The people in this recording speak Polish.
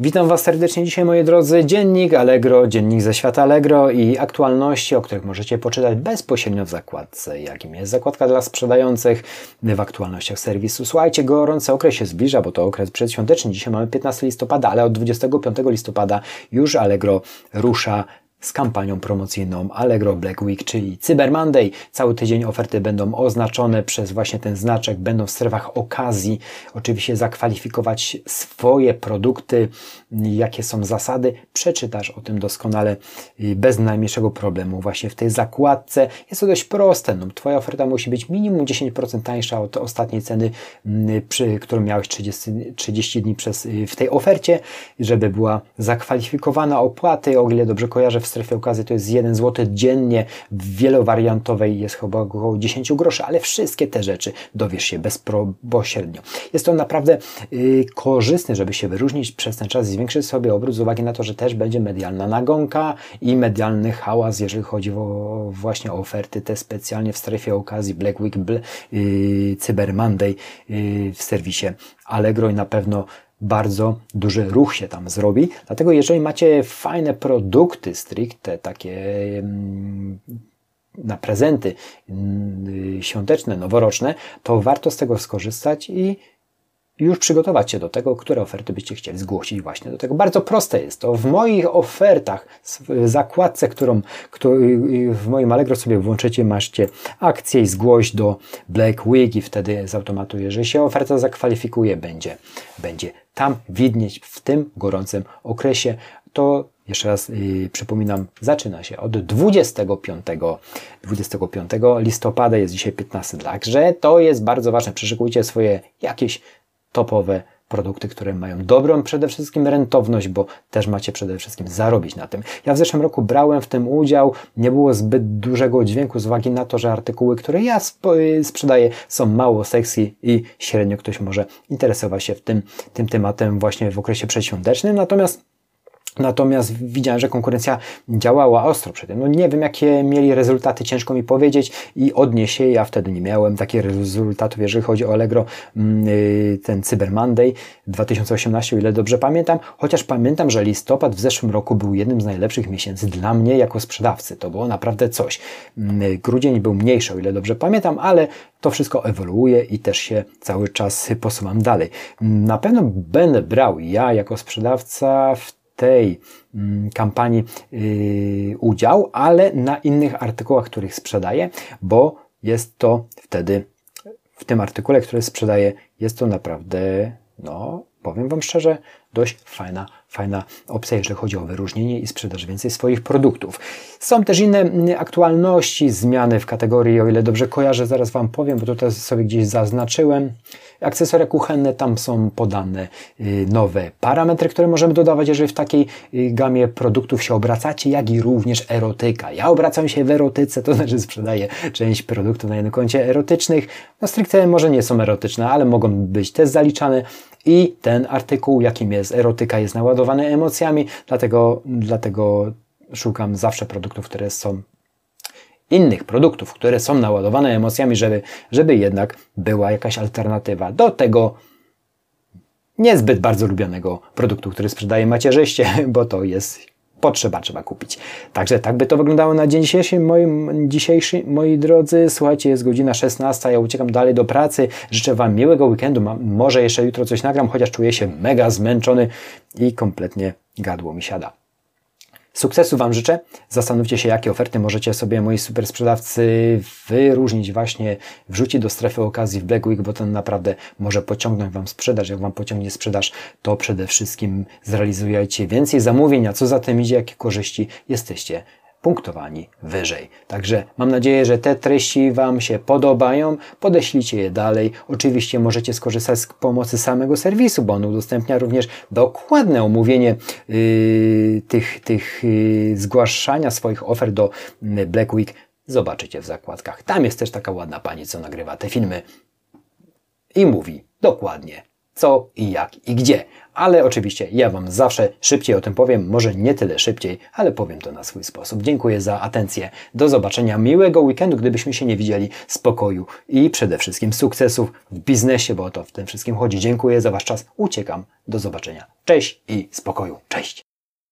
Witam Was serdecznie dzisiaj, moi drodzy. Dziennik Allegro, dziennik ze świata Allegro i aktualności, o których możecie poczytać bezpośrednio w zakładce, jakim jest zakładka dla sprzedających w aktualnościach serwisu. Słuchajcie, gorący okres się zbliża, bo to okres przedświąteczny. Dzisiaj mamy 15 listopada, ale od 25 listopada już Allegro rusza z kampanią promocyjną Allegro Black Week, czyli Cyber Monday. Cały tydzień oferty będą oznaczone przez właśnie ten znaczek, będą w strefach okazji. Oczywiście zakwalifikować swoje produkty, jakie są zasady. Przeczytasz o tym doskonale bez najmniejszego problemu. Właśnie w tej zakładce jest to dość proste. No, twoja oferta musi być minimum 10% tańsza od ostatniej ceny, przy którą miałeś 30, 30 dni przez, w tej ofercie, żeby była zakwalifikowana opłaty, o ile dobrze kojarzę, w strefie okazji to jest 1 zł dziennie, w wielowariantowej jest chyba około 10 groszy, ale wszystkie te rzeczy dowiesz się bezpośrednio. Jest to naprawdę yy, korzystne, żeby się wyróżnić przez ten czas i zwiększyć sobie obrót z uwagi na to, że też będzie medialna nagonka i medialny hałas, jeżeli chodzi o właśnie oferty te specjalnie w strefie okazji Black Week, yy, Cyber Monday yy, w serwisie Allegro i na pewno bardzo duży ruch się tam zrobi. Dlatego jeżeli macie fajne produkty stricte, takie mm, na prezenty mm, świąteczne, noworoczne, to warto z tego skorzystać i już przygotować się do tego, które oferty byście chcieli zgłosić właśnie do tego. Bardzo proste jest to. W moich ofertach, w zakładce, którą, w moim Allegro sobie włączycie, macie akcję i zgłoś do Black Week i wtedy z automatu, jeżeli się oferta zakwalifikuje, będzie, będzie tam widnieć w tym gorącym okresie. To jeszcze raz yy, przypominam, zaczyna się od 25, 25 listopada, jest dzisiaj 15, także to jest bardzo ważne. Przeszykujcie swoje jakieś topowe produkty, które mają dobrą przede wszystkim rentowność, bo też macie przede wszystkim zarobić na tym. Ja w zeszłym roku brałem w tym udział, nie było zbyt dużego dźwięku z uwagi na to, że artykuły, które ja sprzedaję są mało sexy i średnio ktoś może interesować się w tym, tym tematem właśnie w okresie przedświątecznym, natomiast Natomiast widziałem, że konkurencja działała ostro przy tym. No nie wiem, jakie mieli rezultaty, ciężko mi powiedzieć i odnieść. Ja wtedy nie miałem takich rezultatów, jeżeli chodzi o Allegro, mm, y, ten Cyber Monday 2018, o ile dobrze pamiętam. Chociaż pamiętam, że listopad w zeszłym roku był jednym z najlepszych miesięcy dla mnie jako sprzedawcy. To było naprawdę coś. Mm, y, grudzień był mniejszy, o ile dobrze pamiętam, ale to wszystko ewoluuje i też się cały czas posuwam dalej. Na pewno będę brał ja jako sprzedawca w tej mm, kampanii yy, udział, ale na innych artykułach, których sprzedaję, bo jest to wtedy w tym artykule, który sprzedaję, jest to naprawdę, no, powiem Wam szczerze, dość fajna, fajna opcja, jeżeli chodzi o wyróżnienie i sprzedaż więcej swoich produktów. Są też inne aktualności, zmiany w kategorii, o ile dobrze kojarzę, zaraz Wam powiem, bo tutaj sobie gdzieś zaznaczyłem. Akcesoria kuchenne, tam są podane y, nowe parametry, które możemy dodawać, jeżeli w takiej y, gamie produktów się obracacie, jak i również erotyka. Ja obracam się w erotyce, to znaczy sprzedaję część produktów na jednym koncie erotycznych. No stricte może nie są erotyczne, ale mogą być też zaliczane i ten artykuł, jakim jest erotyka, jest naładowany emocjami, dlatego, dlatego szukam zawsze produktów, które są innych produktów, które są naładowane emocjami, żeby, żeby jednak była jakaś alternatywa. Do tego niezbyt bardzo lubianego produktu, który sprzedaje macierzyście, bo to jest potrzeba, trzeba kupić. Także tak by to wyglądało na dzień dzisiejszy, moim, dzisiejszy, moi drodzy. Słuchajcie, jest godzina 16, ja uciekam dalej do pracy. Życzę Wam miłego weekendu. Może jeszcze jutro coś nagram, chociaż czuję się mega zmęczony i kompletnie gadło mi siada. Sukcesu Wam życzę. Zastanówcie się, jakie oferty możecie sobie, moi super sprzedawcy, wyróżnić właśnie, wrzucić do strefy okazji w Black Week, bo to naprawdę może pociągnąć Wam sprzedaż. Jak Wam pociągnie sprzedaż, to przede wszystkim zrealizujecie więcej zamówień, a co za tym idzie, jakie korzyści jesteście punktowani wyżej. Także mam nadzieję, że te treści Wam się podobają. Podeślijcie je dalej. Oczywiście możecie skorzystać z pomocy samego serwisu, bo on udostępnia również dokładne omówienie yy, tych, tych yy, zgłaszania swoich ofert do yy, Black Week. Zobaczycie w zakładkach. Tam jest też taka ładna pani, co nagrywa te filmy i mówi dokładnie co i jak i gdzie. Ale oczywiście ja Wam zawsze szybciej o tym powiem, może nie tyle szybciej, ale powiem to na swój sposób. Dziękuję za atencję. Do zobaczenia. Miłego weekendu, gdybyśmy się nie widzieli. Spokoju i przede wszystkim sukcesów w biznesie, bo o to w tym wszystkim chodzi. Dziękuję za Wasz czas. Uciekam. Do zobaczenia. Cześć i spokoju. Cześć.